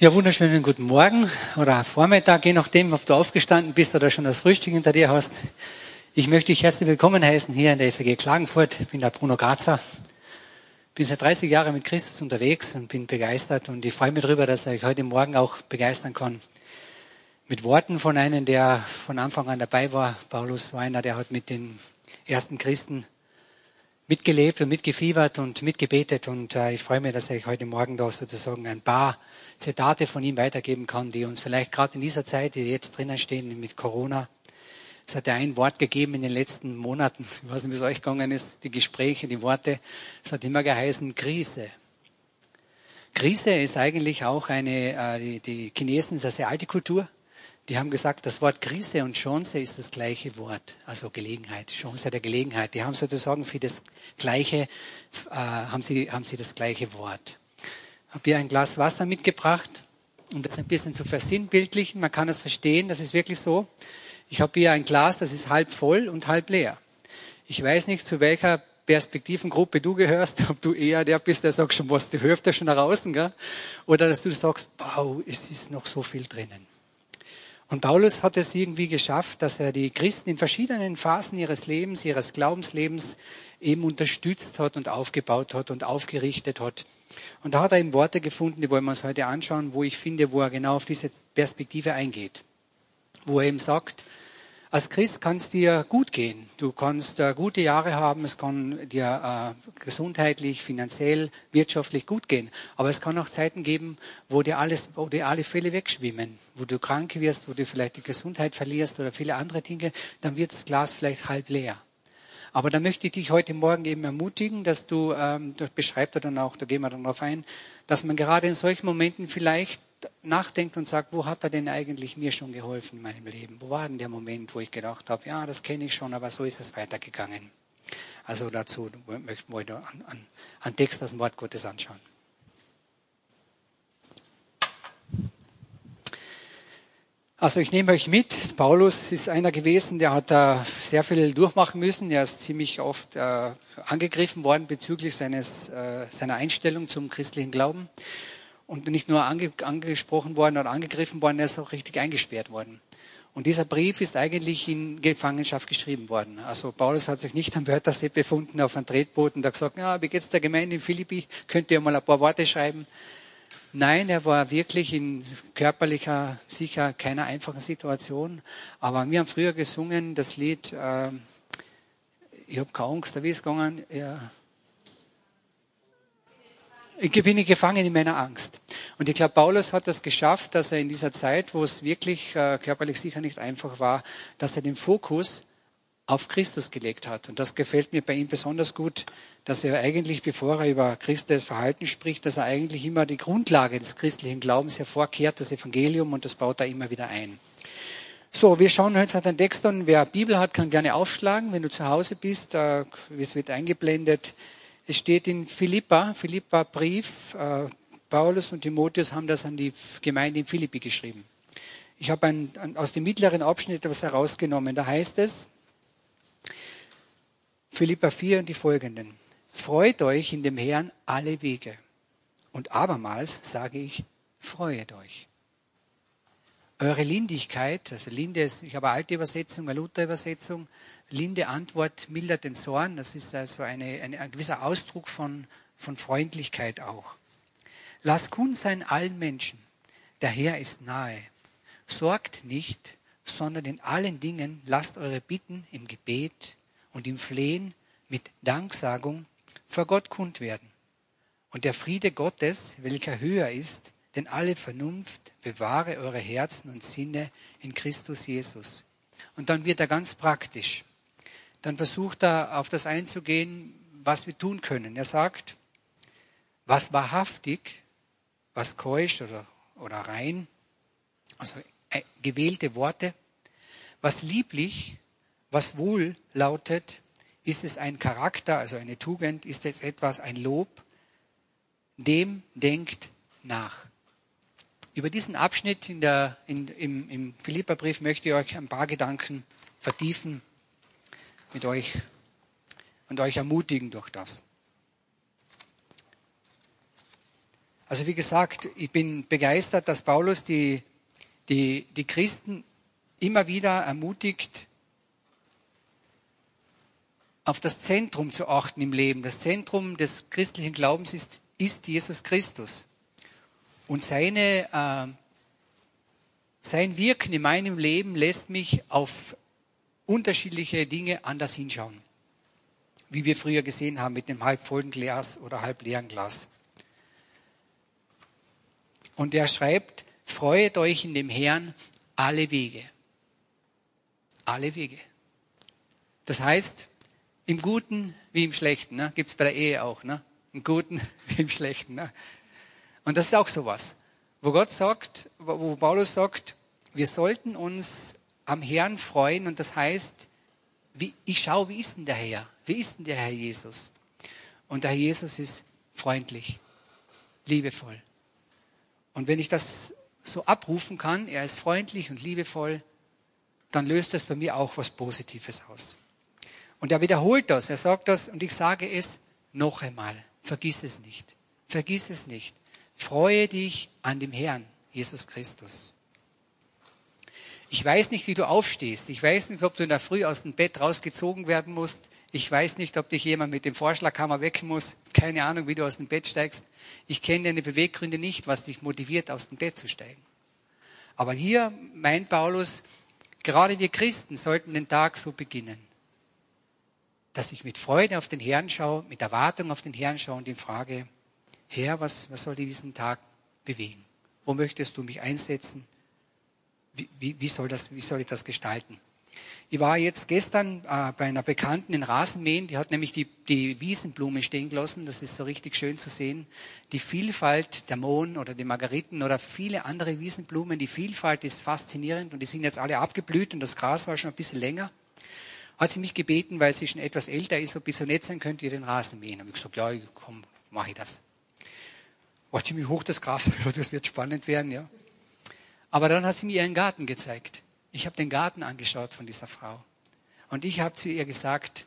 Ja, wunderschönen guten Morgen oder Vormittag, je nachdem, ob du aufgestanden bist oder schon das Frühstück hinter dir hast. Ich möchte dich herzlich willkommen heißen hier in der FG Klagenfurt. Ich bin der Bruno Grazer. Bin seit 30 Jahren mit Christus unterwegs und bin begeistert und ich freue mich darüber, dass ich euch heute Morgen auch begeistern kann. Mit Worten von einem, der von Anfang an dabei war, Paulus Weiner, der hat mit den ersten Christen mitgelebt und mitgefiebert und mitgebetet und äh, ich freue mich, dass ich heute Morgen da sozusagen ein paar Zitate von ihm weitergeben kann, die uns vielleicht gerade in dieser Zeit, die jetzt drinnen stehen mit Corona, es hat ja ein Wort gegeben in den letzten Monaten, ich weiß nicht, wie es euch gegangen ist, die Gespräche, die Worte, es hat immer geheißen Krise. Krise ist eigentlich auch eine, äh, die, die Chinesen ist eine sehr alte Kultur. Die haben gesagt, das Wort Krise und Chance ist das gleiche Wort, also Gelegenheit, Chance der Gelegenheit. Die haben sozusagen für das gleiche, äh, haben sie, haben sie das gleiche Wort habe hier ein Glas Wasser mitgebracht, um das ein bisschen zu versinnbildlichen. Man kann es verstehen, das ist wirklich so. Ich habe hier ein Glas, das ist halb voll und halb leer. Ich weiß nicht, zu welcher Perspektivengruppe du gehörst, ob du eher der bist, der sagt schon, was, die Hälfte schon nach außen, gell? oder dass du sagst, wow, es ist noch so viel drinnen. Und Paulus hat es irgendwie geschafft, dass er die Christen in verschiedenen Phasen ihres Lebens, ihres Glaubenslebens eben unterstützt hat und aufgebaut hat und aufgerichtet hat. Und da hat er eben Worte gefunden, die wollen wir uns heute anschauen, wo ich finde, wo er genau auf diese Perspektive eingeht. Wo er eben sagt, als Christ kann es dir gut gehen. Du kannst äh, gute Jahre haben, es kann dir äh, gesundheitlich, finanziell, wirtschaftlich gut gehen. Aber es kann auch Zeiten geben, wo dir alles, wo dir alle Fälle wegschwimmen, wo du krank wirst, wo du vielleicht die Gesundheit verlierst oder viele andere Dinge, dann wird das Glas vielleicht halb leer. Aber da möchte ich dich heute Morgen eben ermutigen, dass du, ähm, das beschreibt er dann auch, da gehen wir dann drauf ein, dass man gerade in solchen Momenten vielleicht nachdenkt und sagt, wo hat er denn eigentlich mir schon geholfen in meinem Leben? Wo war denn der Moment, wo ich gedacht habe, ja, das kenne ich schon, aber so ist es weitergegangen. Also dazu möchten wir heute an, an, an Text aus dem Wort Gottes anschauen. Also ich nehme euch mit. Paulus ist einer gewesen, der hat da sehr viel durchmachen müssen. Er ist ziemlich oft äh, angegriffen worden bezüglich seines, äh, seiner Einstellung zum christlichen Glauben. Und nicht nur ange angesprochen worden oder angegriffen worden, er ist auch richtig eingesperrt worden. Und dieser Brief ist eigentlich in Gefangenschaft geschrieben worden. Also Paulus hat sich nicht am Wörthersee befunden auf einem Tretboot und hat gesagt, ja, wie geht's der Gemeinde in Philippi? Könnt ihr mal ein paar Worte schreiben? Nein, er war wirklich in körperlicher, sicher keiner einfachen Situation. Aber wir haben früher gesungen das Lied, äh, ich habe keine Angst, wie ist gegangen? Ja. Ich bin gefangen in meiner Angst. Und ich glaube, Paulus hat das geschafft, dass er in dieser Zeit, wo es wirklich äh, körperlich sicher nicht einfach war, dass er den Fokus auf Christus gelegt hat. Und das gefällt mir bei ihm besonders gut, dass er eigentlich, bevor er über Christus Verhalten spricht, dass er eigentlich immer die Grundlage des christlichen Glaubens hervorkehrt, das Evangelium, und das baut er immer wieder ein. So, wir schauen uns den Text an. Wer Bibel hat, kann gerne aufschlagen. Wenn du zu Hause bist, äh, es wird eingeblendet. Es steht in Philippa, Philippa Brief. Äh, Paulus und Timotheus haben das an die Gemeinde in Philippi geschrieben. Ich habe aus dem mittleren Abschnitt etwas herausgenommen. Da heißt es, Philippa 4 und die folgenden. Freut euch in dem Herrn alle Wege. Und abermals sage ich, freuet euch. Eure Lindigkeit, also Linde ist, ich habe eine alte Übersetzung, eine Luther-Übersetzung, Linde Antwort mildert den Zorn, das ist also eine, eine, ein gewisser Ausdruck von, von Freundlichkeit auch. Lasst kund sein allen Menschen, der Herr ist nahe. Sorgt nicht, sondern in allen Dingen lasst eure Bitten im Gebet und im Flehen mit Danksagung vor Gott kund werden. Und der Friede Gottes, welcher höher ist, denn alle Vernunft, bewahre eure Herzen und Sinne in Christus Jesus. Und dann wird er ganz praktisch. Dann versucht er auf das einzugehen, was wir tun können. Er sagt, was wahrhaftig, was keusch oder, oder rein, also äh, gewählte Worte, was lieblich, was wohl lautet, ist es ein Charakter, also eine Tugend, ist es etwas, ein Lob, dem denkt nach. Über diesen Abschnitt in der, in, im, im Philipperbrief möchte ich euch ein paar Gedanken vertiefen mit euch und euch ermutigen durch das. Also wie gesagt, ich bin begeistert, dass Paulus die, die, die Christen immer wieder ermutigt, auf das Zentrum zu achten im Leben. Das Zentrum des christlichen Glaubens ist, ist Jesus Christus. Und seine, äh, sein Wirken in meinem Leben lässt mich auf unterschiedliche Dinge anders hinschauen. Wie wir früher gesehen haben mit dem halbvollen Glas oder halbleeren Glas. Und er schreibt, freuet euch in dem Herrn alle Wege. Alle Wege. Das heißt, im Guten wie im Schlechten. Ne? Gibt es bei der Ehe auch. Ne? Im Guten wie im Schlechten. Ne? Und das ist auch sowas, wo Gott sagt, wo Paulus sagt, wir sollten uns am Herrn freuen und das heißt, wie, ich schaue, wie ist denn der Herr? Wie ist denn der Herr Jesus? Und der Herr Jesus ist freundlich, liebevoll. Und wenn ich das so abrufen kann, er ist freundlich und liebevoll, dann löst das bei mir auch was Positives aus. Und er wiederholt das, er sagt das und ich sage es noch einmal. Vergiss es nicht. Vergiss es nicht. Freue dich an dem Herrn, Jesus Christus. Ich weiß nicht, wie du aufstehst. Ich weiß nicht, ob du in der Früh aus dem Bett rausgezogen werden musst. Ich weiß nicht, ob dich jemand mit dem Vorschlaghammer wecken muss. Keine Ahnung, wie du aus dem Bett steigst. Ich kenne deine Beweggründe nicht, was dich motiviert, aus dem Bett zu steigen. Aber hier meint Paulus, gerade wir Christen sollten den Tag so beginnen dass ich mit Freude auf den Herrn schaue, mit Erwartung auf den Herrn schaue und ihn frage, Herr, was, was soll diesen Tag bewegen? Wo möchtest du mich einsetzen? Wie, wie, soll, das, wie soll ich das gestalten? Ich war jetzt gestern äh, bei einer Bekannten in Rasenmähen, die hat nämlich die, die Wiesenblume stehen gelassen. Das ist so richtig schön zu sehen. Die Vielfalt der Mohn oder die Margariten oder viele andere Wiesenblumen, die Vielfalt ist faszinierend und die sind jetzt alle abgeblüht und das Gras war schon ein bisschen länger hat sie mich gebeten, weil sie schon etwas älter ist, ob ich so nett sein könnte, ihr den Rasen mähen. Habe ich gesagt, ja, komm, mache ich das. War ziemlich hoch das Gras, das wird spannend werden, ja. Aber dann hat sie mir ihren Garten gezeigt. Ich habe den Garten angeschaut von dieser Frau. Und ich habe zu ihr gesagt,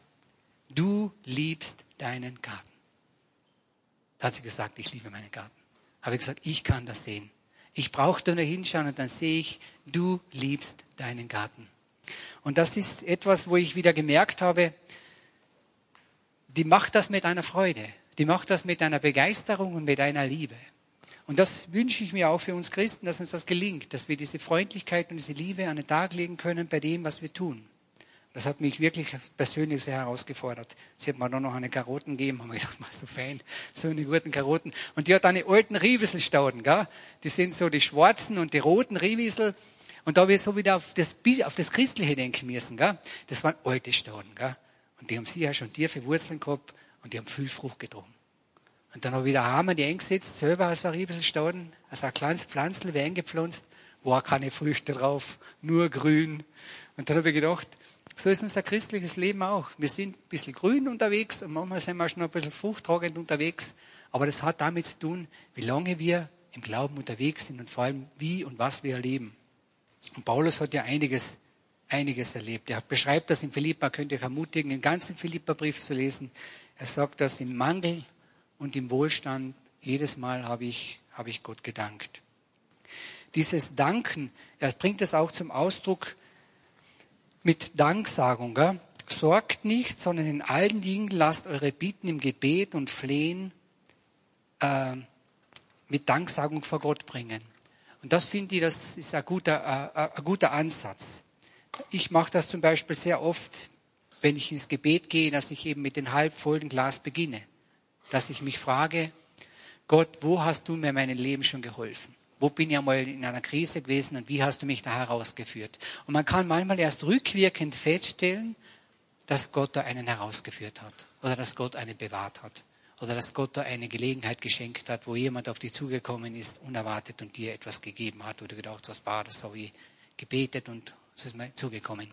du liebst deinen Garten. Da hat sie gesagt, ich liebe meinen Garten. Habe ich gesagt, ich kann das sehen. Ich brauche nur hinschauen und dann sehe ich, du liebst deinen Garten. Und das ist etwas, wo ich wieder gemerkt habe, die macht das mit einer Freude. Die macht das mit einer Begeisterung und mit einer Liebe. Und das wünsche ich mir auch für uns Christen, dass uns das gelingt, dass wir diese Freundlichkeit und diese Liebe an den Tag legen können bei dem, was wir tun. Das hat mich wirklich persönlich sehr herausgefordert. Sie hat mir dann noch eine Karotten gegeben, haben wir gedacht, mal so fein, so eine guten Karotten. Und die hat eine alten Riewieselstauden, gell? Die sind so die schwarzen und die roten Riewissel. Und da habe ich so wieder auf das, auf das Christliche denken müssen. Gell? Das waren alte Stauden. Gell? Und die haben sicher schon tiefe Wurzeln gehabt und die haben viel Frucht getrunken. Und dann habe ich wieder Hammer die eingesetzt, selber als ein Stauden, also ein kleines Pflanzl, wie eingepflanzt, war keine Früchte drauf, nur grün. Und dann habe ich gedacht, so ist unser christliches Leben auch. Wir sind ein bisschen grün unterwegs und manchmal sind wir schon ein bisschen fruchttragend unterwegs. Aber das hat damit zu tun, wie lange wir im Glauben unterwegs sind und vor allem wie und was wir erleben. Und Paulus hat ja einiges, einiges erlebt. Er beschreibt das in Philippa, könnt ihr euch ermutigen, den ganzen Philippa-Brief zu lesen. Er sagt dass im Mangel und im Wohlstand, jedes Mal habe ich, habe ich Gott gedankt. Dieses Danken, er bringt es auch zum Ausdruck mit Danksagung. Gell? Sorgt nicht, sondern in allen Dingen lasst eure Bitten im Gebet und Flehen äh, mit Danksagung vor Gott bringen. Und das finde ich, das ist ein guter, äh, ein guter Ansatz. Ich mache das zum Beispiel sehr oft, wenn ich ins Gebet gehe, dass ich eben mit dem halbvollen Glas beginne. Dass ich mich frage, Gott, wo hast du mir in meinem Leben schon geholfen? Wo bin ich einmal in einer Krise gewesen und wie hast du mich da herausgeführt? Und man kann manchmal erst rückwirkend feststellen, dass Gott da einen herausgeführt hat oder dass Gott einen bewahrt hat oder dass Gott da eine Gelegenheit geschenkt hat, wo jemand auf dich zugekommen ist, unerwartet und dir etwas gegeben hat, du gedacht hast, war das so wie gebetet und es ist mir zugekommen.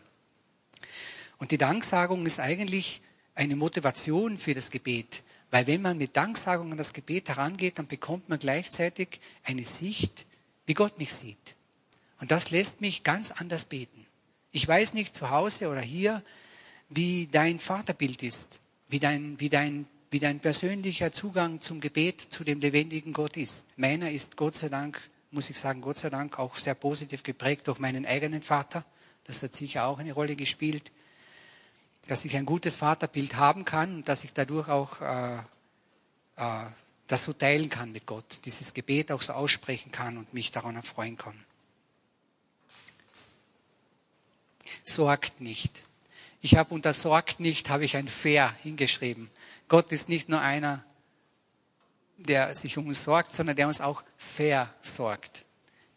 Und die Danksagung ist eigentlich eine Motivation für das Gebet, weil wenn man mit Danksagung an das Gebet herangeht, dann bekommt man gleichzeitig eine Sicht, wie Gott mich sieht. Und das lässt mich ganz anders beten. Ich weiß nicht zu Hause oder hier, wie dein Vaterbild ist, wie dein, wie dein wie dein persönlicher Zugang zum Gebet zu dem lebendigen Gott ist. Meiner ist Gott sei Dank, muss ich sagen, Gott sei Dank auch sehr positiv geprägt durch meinen eigenen Vater. Das hat sicher auch eine Rolle gespielt, dass ich ein gutes Vaterbild haben kann und dass ich dadurch auch äh, äh, das so teilen kann mit Gott, dieses Gebet auch so aussprechen kann und mich daran erfreuen kann. Sorgt nicht. Ich habe unter Sorgt nicht, habe ich ein Fair hingeschrieben. Gott ist nicht nur einer, der sich um uns sorgt, sondern der uns auch versorgt.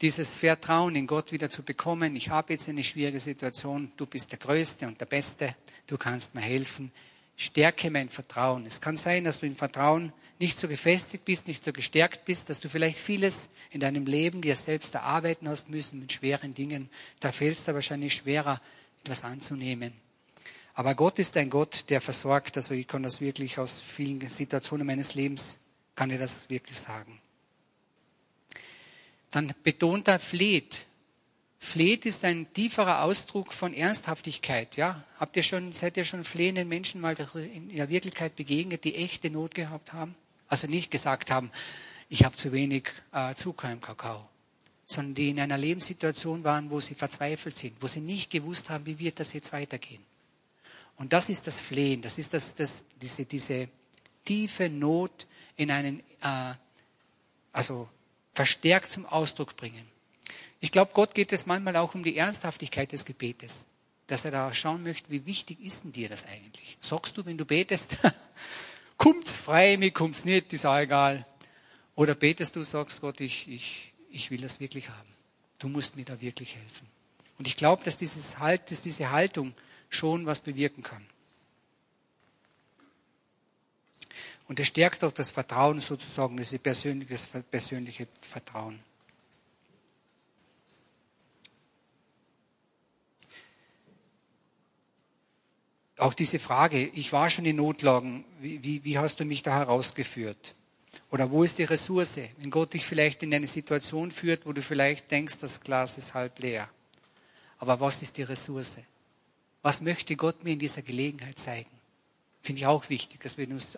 Dieses Vertrauen in Gott wieder zu bekommen, ich habe jetzt eine schwierige Situation, du bist der Größte und der Beste, du kannst mir helfen, stärke mein Vertrauen. Es kann sein, dass du im Vertrauen nicht so gefestigt bist, nicht so gestärkt bist, dass du vielleicht vieles in deinem Leben dir selbst erarbeiten hast müssen mit schweren Dingen. Da fällt es dir wahrscheinlich schwerer, etwas anzunehmen. Aber Gott ist ein Gott, der versorgt. Also ich kann das wirklich aus vielen Situationen meines Lebens, kann ich das wirklich sagen. Dann betont er fleht. Fleht ist ein tieferer Ausdruck von Ernsthaftigkeit. Ja, habt ihr schon, seid ihr schon flehenden Menschen mal in der Wirklichkeit begegnet, die echte Not gehabt haben? Also nicht gesagt haben, ich habe zu wenig äh, Zucker im Kakao, sondern die in einer Lebenssituation waren, wo sie verzweifelt sind, wo sie nicht gewusst haben, wie wird das jetzt weitergehen. Und das ist das Flehen, das ist das, das, diese, diese tiefe Not in einen, äh, also verstärkt zum Ausdruck bringen. Ich glaube, Gott geht es manchmal auch um die Ernsthaftigkeit des Gebetes, dass er da schauen möchte, wie wichtig ist denn dir das eigentlich? Sagst du, wenn du betest, kommt's frei, mir kommt's nicht, ist auch egal. Oder betest du, sagst Gott, ich, ich, ich will das wirklich haben. Du musst mir da wirklich helfen. Und ich glaube, dass, dieses halt, dass diese Haltung schon was bewirken kann. Und es stärkt auch das Vertrauen sozusagen, das persönliche, das persönliche Vertrauen. Auch diese Frage, ich war schon in Notlagen, wie, wie, wie hast du mich da herausgeführt? Oder wo ist die Ressource? Wenn Gott dich vielleicht in eine Situation führt, wo du vielleicht denkst, das Glas ist halb leer. Aber was ist die Ressource? Was möchte Gott mir in dieser Gelegenheit zeigen? Finde ich auch wichtig, dass wir uns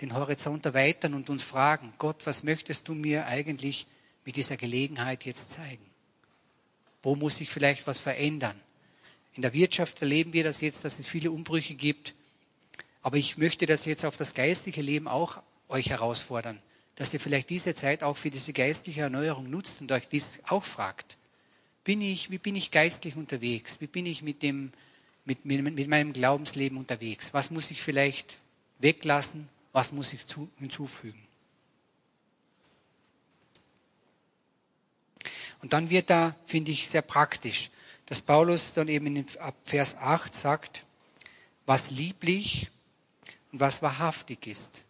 den Horizont erweitern und uns fragen, Gott, was möchtest du mir eigentlich mit dieser Gelegenheit jetzt zeigen? Wo muss ich vielleicht was verändern? In der Wirtschaft erleben wir das jetzt, dass es viele Umbrüche gibt. Aber ich möchte das jetzt auf das geistliche Leben auch euch herausfordern, dass ihr vielleicht diese Zeit auch für diese geistliche Erneuerung nutzt und euch dies auch fragt. Bin ich, wie bin ich geistlich unterwegs? Wie bin ich mit dem, mit, mit, mit meinem Glaubensleben unterwegs? Was muss ich vielleicht weglassen? Was muss ich zu, hinzufügen? Und dann wird da, finde ich, sehr praktisch, dass Paulus dann eben in Vers 8 sagt, was lieblich und was wahrhaftig ist.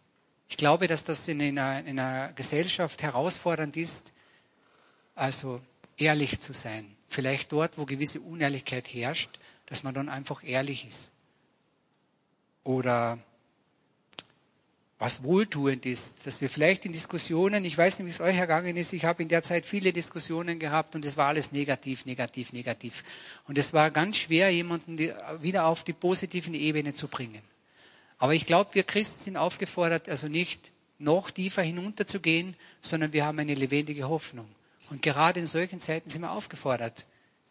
Ich glaube, dass das in einer, in einer Gesellschaft herausfordernd ist, also ehrlich zu sein. Vielleicht dort, wo gewisse Unehrlichkeit herrscht, dass man dann einfach ehrlich ist. Oder was wohltuend ist, dass wir vielleicht in Diskussionen, ich weiß nicht, wie es euch ergangen ist, ich habe in der Zeit viele Diskussionen gehabt und es war alles negativ, negativ, negativ. Und es war ganz schwer, jemanden wieder auf die positiven Ebene zu bringen. Aber ich glaube, wir Christen sind aufgefordert, also nicht noch tiefer hinunterzugehen, sondern wir haben eine lebendige Hoffnung. Und gerade in solchen Zeiten sind wir aufgefordert,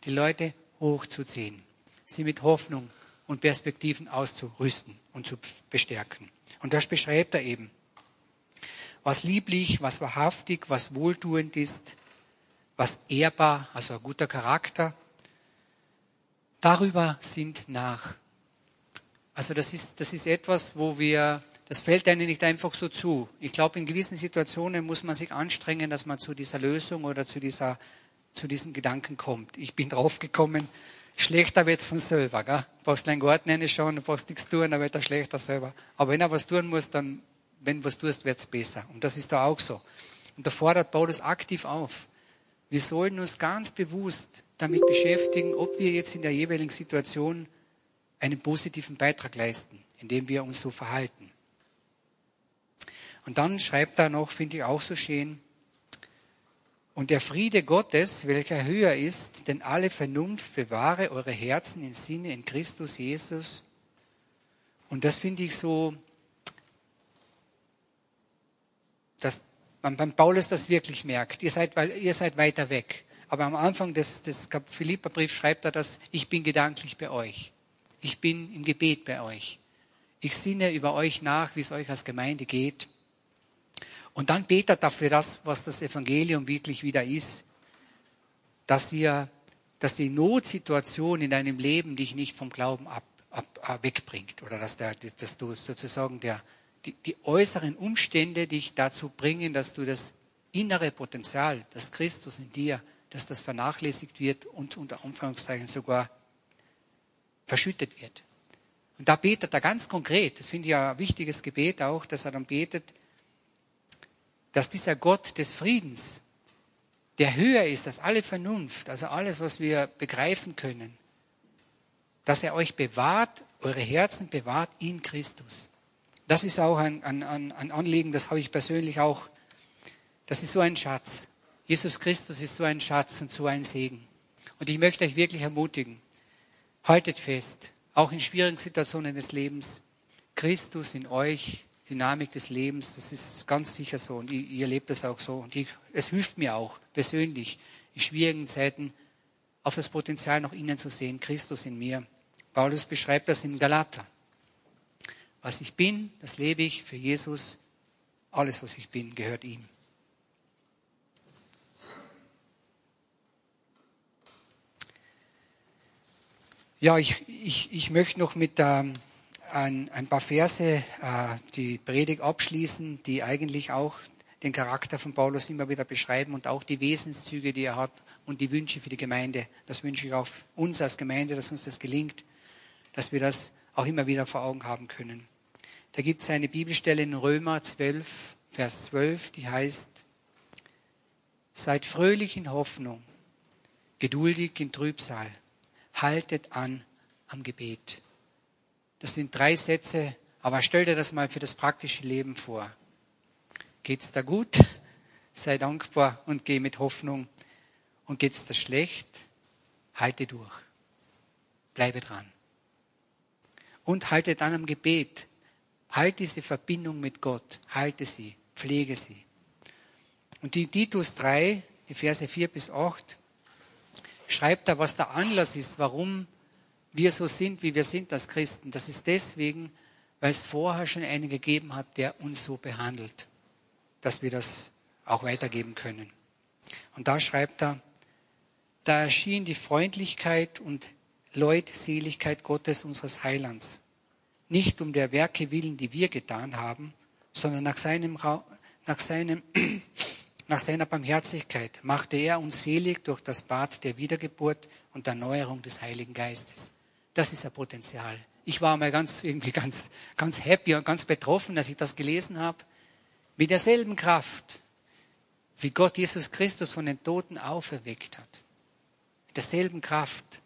die Leute hochzuziehen sie mit Hoffnung und Perspektiven auszurüsten und zu bestärken. Und das beschreibt er eben. Was lieblich, was wahrhaftig, was wohltuend ist, was ehrbar, also ein guter Charakter, darüber sind nach. Also das ist, das ist etwas, wo wir, das fällt einem nicht einfach so zu. Ich glaube, in gewissen Situationen muss man sich anstrengen, dass man zu dieser Lösung oder zu dieser, zu diesen Gedanken kommt. Ich bin draufgekommen, schlechter wird's von selber. Gell? Du brauchst deinen Garten reinschauen, du brauchst nichts tun, dann wird er schlechter selber. Aber wenn er was tun muss, dann, wenn du was tust, wird's besser. Und das ist da auch so. Und da fordert Paulus aktiv auf. Wir sollen uns ganz bewusst damit beschäftigen, ob wir jetzt in der jeweiligen Situation einen positiven Beitrag leisten, indem wir uns so verhalten. Und dann schreibt er noch, finde ich auch so schön, und der Friede Gottes, welcher höher ist, denn alle Vernunft, bewahre eure Herzen in Sinne in Christus Jesus. Und das finde ich so, man beim Paulus das wirklich merkt. Ihr seid, weil, ihr seid weiter weg. Aber am Anfang des, des Philipperbriefs schreibt er das, ich bin gedanklich bei euch. Ich bin im Gebet bei euch. Ich sinne über euch nach, wie es euch als Gemeinde geht. Und dann betet er für das, was das Evangelium wirklich wieder ist, dass ihr, dass die Notsituation in deinem Leben dich nicht vom Glauben ab, ab, ab wegbringt oder dass, der, dass du sozusagen der, die, die äußeren Umstände dich dazu bringen, dass du das innere Potenzial, das Christus in dir, dass das vernachlässigt wird und unter Anführungszeichen sogar verschüttet wird. Und da betet er ganz konkret, das finde ich ein wichtiges Gebet auch, dass er dann betet, dass dieser Gott des Friedens, der höher ist als alle Vernunft, also alles, was wir begreifen können, dass er euch bewahrt, eure Herzen bewahrt in Christus. Das ist auch ein, ein, ein Anliegen, das habe ich persönlich auch. Das ist so ein Schatz. Jesus Christus ist so ein Schatz und so ein Segen. Und ich möchte euch wirklich ermutigen, haltet fest, auch in schwierigen Situationen des Lebens, Christus in euch, Dynamik des Lebens, das ist ganz sicher so und ihr, ihr lebt es auch so. Und ich, es hilft mir auch persönlich in schwierigen Zeiten auf das Potenzial nach innen zu sehen, Christus in mir. Paulus beschreibt das in Galater. Was ich bin, das lebe ich für Jesus. Alles, was ich bin, gehört ihm. Ja, ich, ich, ich möchte noch mit ähm, ein, ein paar Verse äh, die Predigt abschließen, die eigentlich auch den Charakter von Paulus immer wieder beschreiben und auch die Wesenszüge, die er hat und die Wünsche für die Gemeinde. Das wünsche ich auch uns als Gemeinde, dass uns das gelingt, dass wir das auch immer wieder vor Augen haben können. Da gibt es eine Bibelstelle in Römer 12, Vers 12, die heißt, Seid fröhlich in Hoffnung, geduldig in Trübsal, haltet an am Gebet. Das sind drei Sätze, aber stell dir das mal für das praktische Leben vor. Geht's da gut? Sei dankbar und geh mit Hoffnung. Und geht's da schlecht? Halte durch. Bleibe dran. Und halte dann am Gebet. Halte diese Verbindung mit Gott, halte sie, pflege sie. Und die Titus 3, die Verse 4 bis 8, schreibt da, was der Anlass ist, warum wir so sind, wie wir sind als Christen. Das ist deswegen, weil es vorher schon einen gegeben hat, der uns so behandelt, dass wir das auch weitergeben können. Und da schreibt er, da erschien die Freundlichkeit und Leutseligkeit Gottes unseres Heilands nicht um der Werke willen, die wir getan haben, sondern nach seinem, nach seinem, nach seiner Barmherzigkeit machte er uns selig durch das Bad der Wiedergeburt und Erneuerung des Heiligen Geistes. Das ist ein Potenzial. Ich war mal ganz, irgendwie ganz, ganz happy und ganz betroffen, als ich das gelesen habe. Mit derselben Kraft, wie Gott Jesus Christus von den Toten auferweckt hat. Mit derselben Kraft.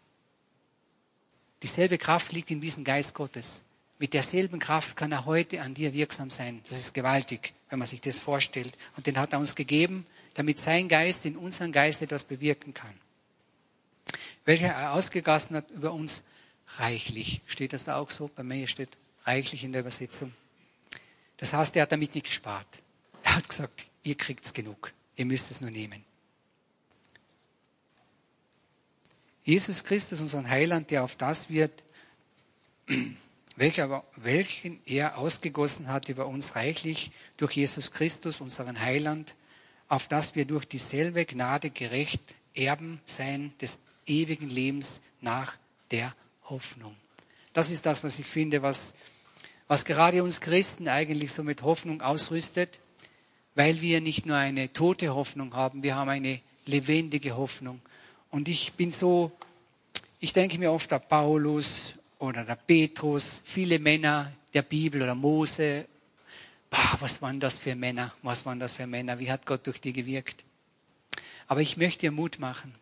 Dieselbe Kraft liegt in diesem Geist Gottes. Mit derselben Kraft kann er heute an dir wirksam sein. Das ist gewaltig, wenn man sich das vorstellt. Und den hat er uns gegeben, damit sein Geist in unserem Geist etwas bewirken kann. Welcher er ausgegossen hat über uns reichlich. Steht das da auch so? Bei mir steht reichlich in der Übersetzung. Das heißt, er hat damit nicht gespart. Er hat gesagt, ihr kriegt's genug. Ihr müsst es nur nehmen. Jesus Christus, unseren Heiland, der auf das wird, welchen er ausgegossen hat über uns reichlich durch Jesus Christus, unseren Heiland, auf dass wir durch dieselbe Gnade gerecht Erben sein des ewigen Lebens nach der Hoffnung. Das ist das, was ich finde, was, was gerade uns Christen eigentlich so mit Hoffnung ausrüstet, weil wir nicht nur eine tote Hoffnung haben, wir haben eine lebendige Hoffnung. Und ich bin so, ich denke mir oft an Paulus oder der Petrus, viele Männer der Bibel oder Mose. Boah, was waren das für Männer? Was waren das für Männer? Wie hat Gott durch die gewirkt? Aber ich möchte dir Mut machen.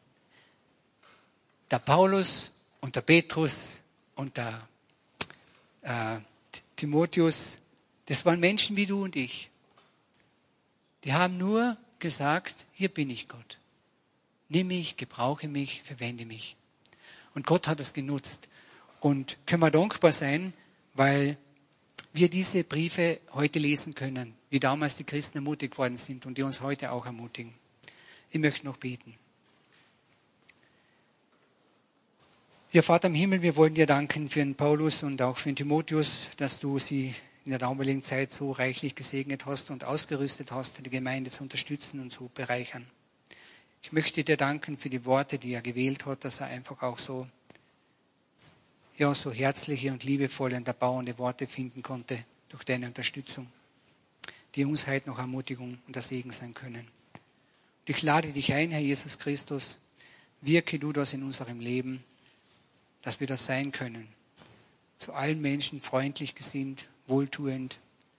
Der Paulus und der Petrus und der äh, Timotheus, das waren Menschen wie du und ich. Die haben nur gesagt, hier bin ich Gott. Nimm mich, gebrauche mich, verwende mich. Und Gott hat es genutzt. Und können wir dankbar sein, weil wir diese Briefe heute lesen können. wie damals die Christen ermutigt worden sind und die uns heute auch ermutigen. Ich möchte noch beten. Ja, Vater im Himmel, wir wollen dir danken für den Paulus und auch für den Timotheus, dass du sie in der damaligen Zeit so reichlich gesegnet hast und ausgerüstet hast, die Gemeinde zu unterstützen und zu bereichern. Ich möchte dir danken für die Worte, die er gewählt hat, dass er einfach auch so, ja, so herzliche und liebevolle und erbauende Worte finden konnte durch deine Unterstützung, die uns heute noch Ermutigung und der Segen sein können. Und ich lade dich ein, Herr Jesus Christus, wirke du das in unserem Leben, dass wir das sein können. Zu allen Menschen freundlich gesinnt, wohltuend.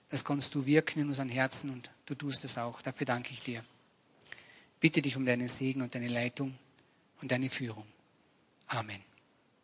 Das kannst du wirken in unseren Herzen und du tust es auch. Dafür danke ich dir. Bitte dich um deinen Segen und deine Leitung und deine Führung. Amen.